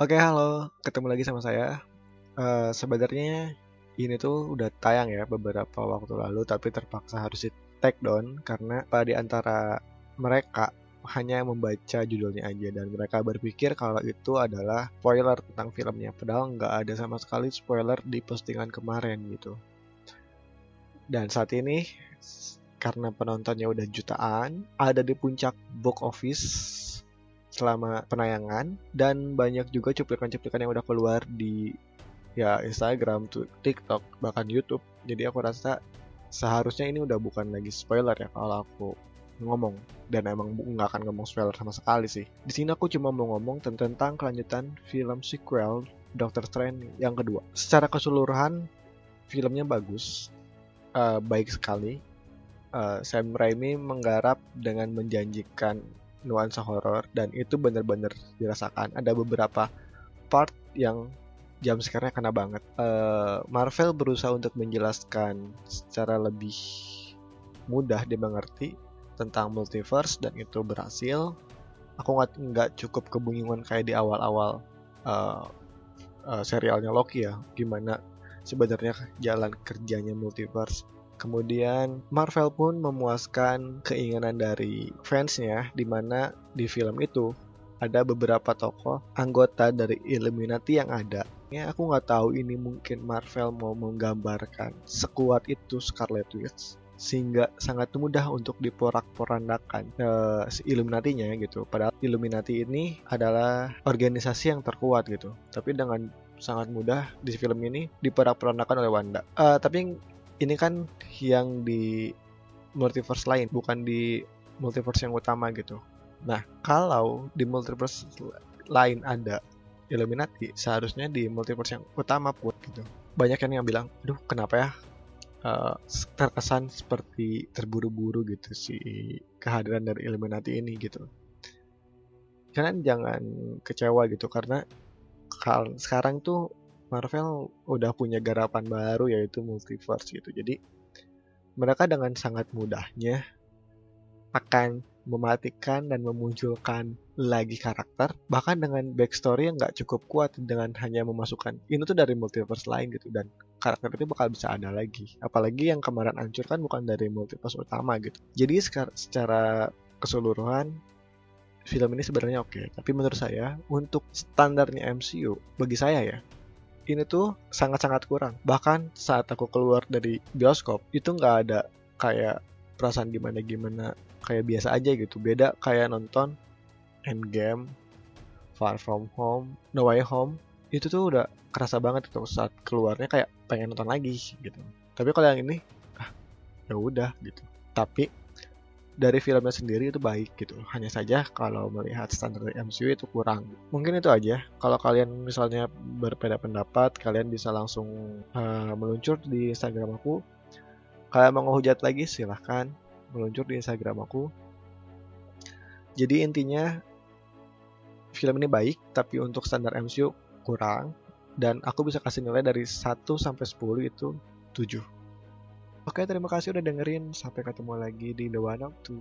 Oke, halo. Ketemu lagi sama saya. Uh, sebenarnya ini tuh udah tayang ya beberapa waktu lalu, tapi terpaksa harus di take down karena pada antara mereka hanya membaca judulnya aja dan mereka berpikir kalau itu adalah spoiler tentang filmnya padahal nggak ada sama sekali spoiler di postingan kemarin gitu dan saat ini karena penontonnya udah jutaan ada di puncak box office selama penayangan dan banyak juga cuplikan-cuplikan yang udah keluar di ya Instagram, TikTok, bahkan YouTube. Jadi aku rasa seharusnya ini udah bukan lagi spoiler ya kalau aku ngomong dan emang nggak akan ngomong spoiler sama sekali sih. Di sini aku cuma mau ngomong tentang kelanjutan film sequel Doctor Strange yang kedua. Secara keseluruhan filmnya bagus, uh, baik sekali. Uh, Sam Raimi menggarap dengan menjanjikan nuansa horor dan itu benar-benar dirasakan. Ada beberapa part yang jam sekarang kena banget. Uh, Marvel berusaha untuk menjelaskan secara lebih mudah dimengerti tentang multiverse dan itu berhasil. Aku nggak cukup kebingungan kayak di awal-awal uh, uh, serialnya Loki ya, gimana sebenarnya jalan kerjanya multiverse Kemudian Marvel pun memuaskan keinginan dari fansnya di mana di film itu ada beberapa tokoh anggota dari Illuminati yang ada. Ya aku nggak tahu ini mungkin Marvel mau menggambarkan sekuat itu Scarlet Witch sehingga sangat mudah untuk diporak-porandakan uh, si Illuminati-nya gitu. Padahal Illuminati ini adalah organisasi yang terkuat gitu. Tapi dengan sangat mudah di film ini diporak-porandakan oleh Wanda. Uh, tapi ini kan yang di multiverse lain bukan di multiverse yang utama gitu. Nah kalau di multiverse lain ada Illuminati seharusnya di multiverse yang utama pun gitu. Banyak yang bilang aduh kenapa ya uh, terkesan seperti terburu-buru gitu si kehadiran dari Illuminati ini gitu. Kalian jangan kecewa gitu karena sekarang tuh Marvel udah punya garapan baru yaitu multiverse gitu. Jadi mereka dengan sangat mudahnya akan mematikan dan memunculkan lagi karakter bahkan dengan backstory yang nggak cukup kuat dengan hanya memasukkan ini tuh dari multiverse lain gitu dan karakter itu bakal bisa ada lagi apalagi yang kemarin hancur kan bukan dari multiverse utama gitu jadi secara keseluruhan film ini sebenarnya oke okay. tapi menurut saya untuk standarnya MCU bagi saya ya ini tuh sangat-sangat kurang. Bahkan saat aku keluar dari bioskop itu nggak ada kayak perasaan gimana-gimana kayak biasa aja gitu. Beda kayak nonton Endgame, Far From Home, No Way Home itu tuh udah kerasa banget itu saat keluarnya kayak pengen nonton lagi gitu. Tapi kalau yang ini ah ya udah gitu. Tapi dari filmnya sendiri itu baik gitu. Hanya saja kalau melihat standar MCU itu kurang. Mungkin itu aja. Kalau kalian misalnya berbeda pendapat, kalian bisa langsung uh, meluncur di Instagram aku. Kalian mau ngehujat lagi silahkan meluncur di Instagram aku. Jadi intinya film ini baik, tapi untuk standar MCU kurang. Dan aku bisa kasih nilai dari 1 sampai 10 itu 7. Oke, terima kasih udah dengerin. Sampai ketemu lagi di The One Up to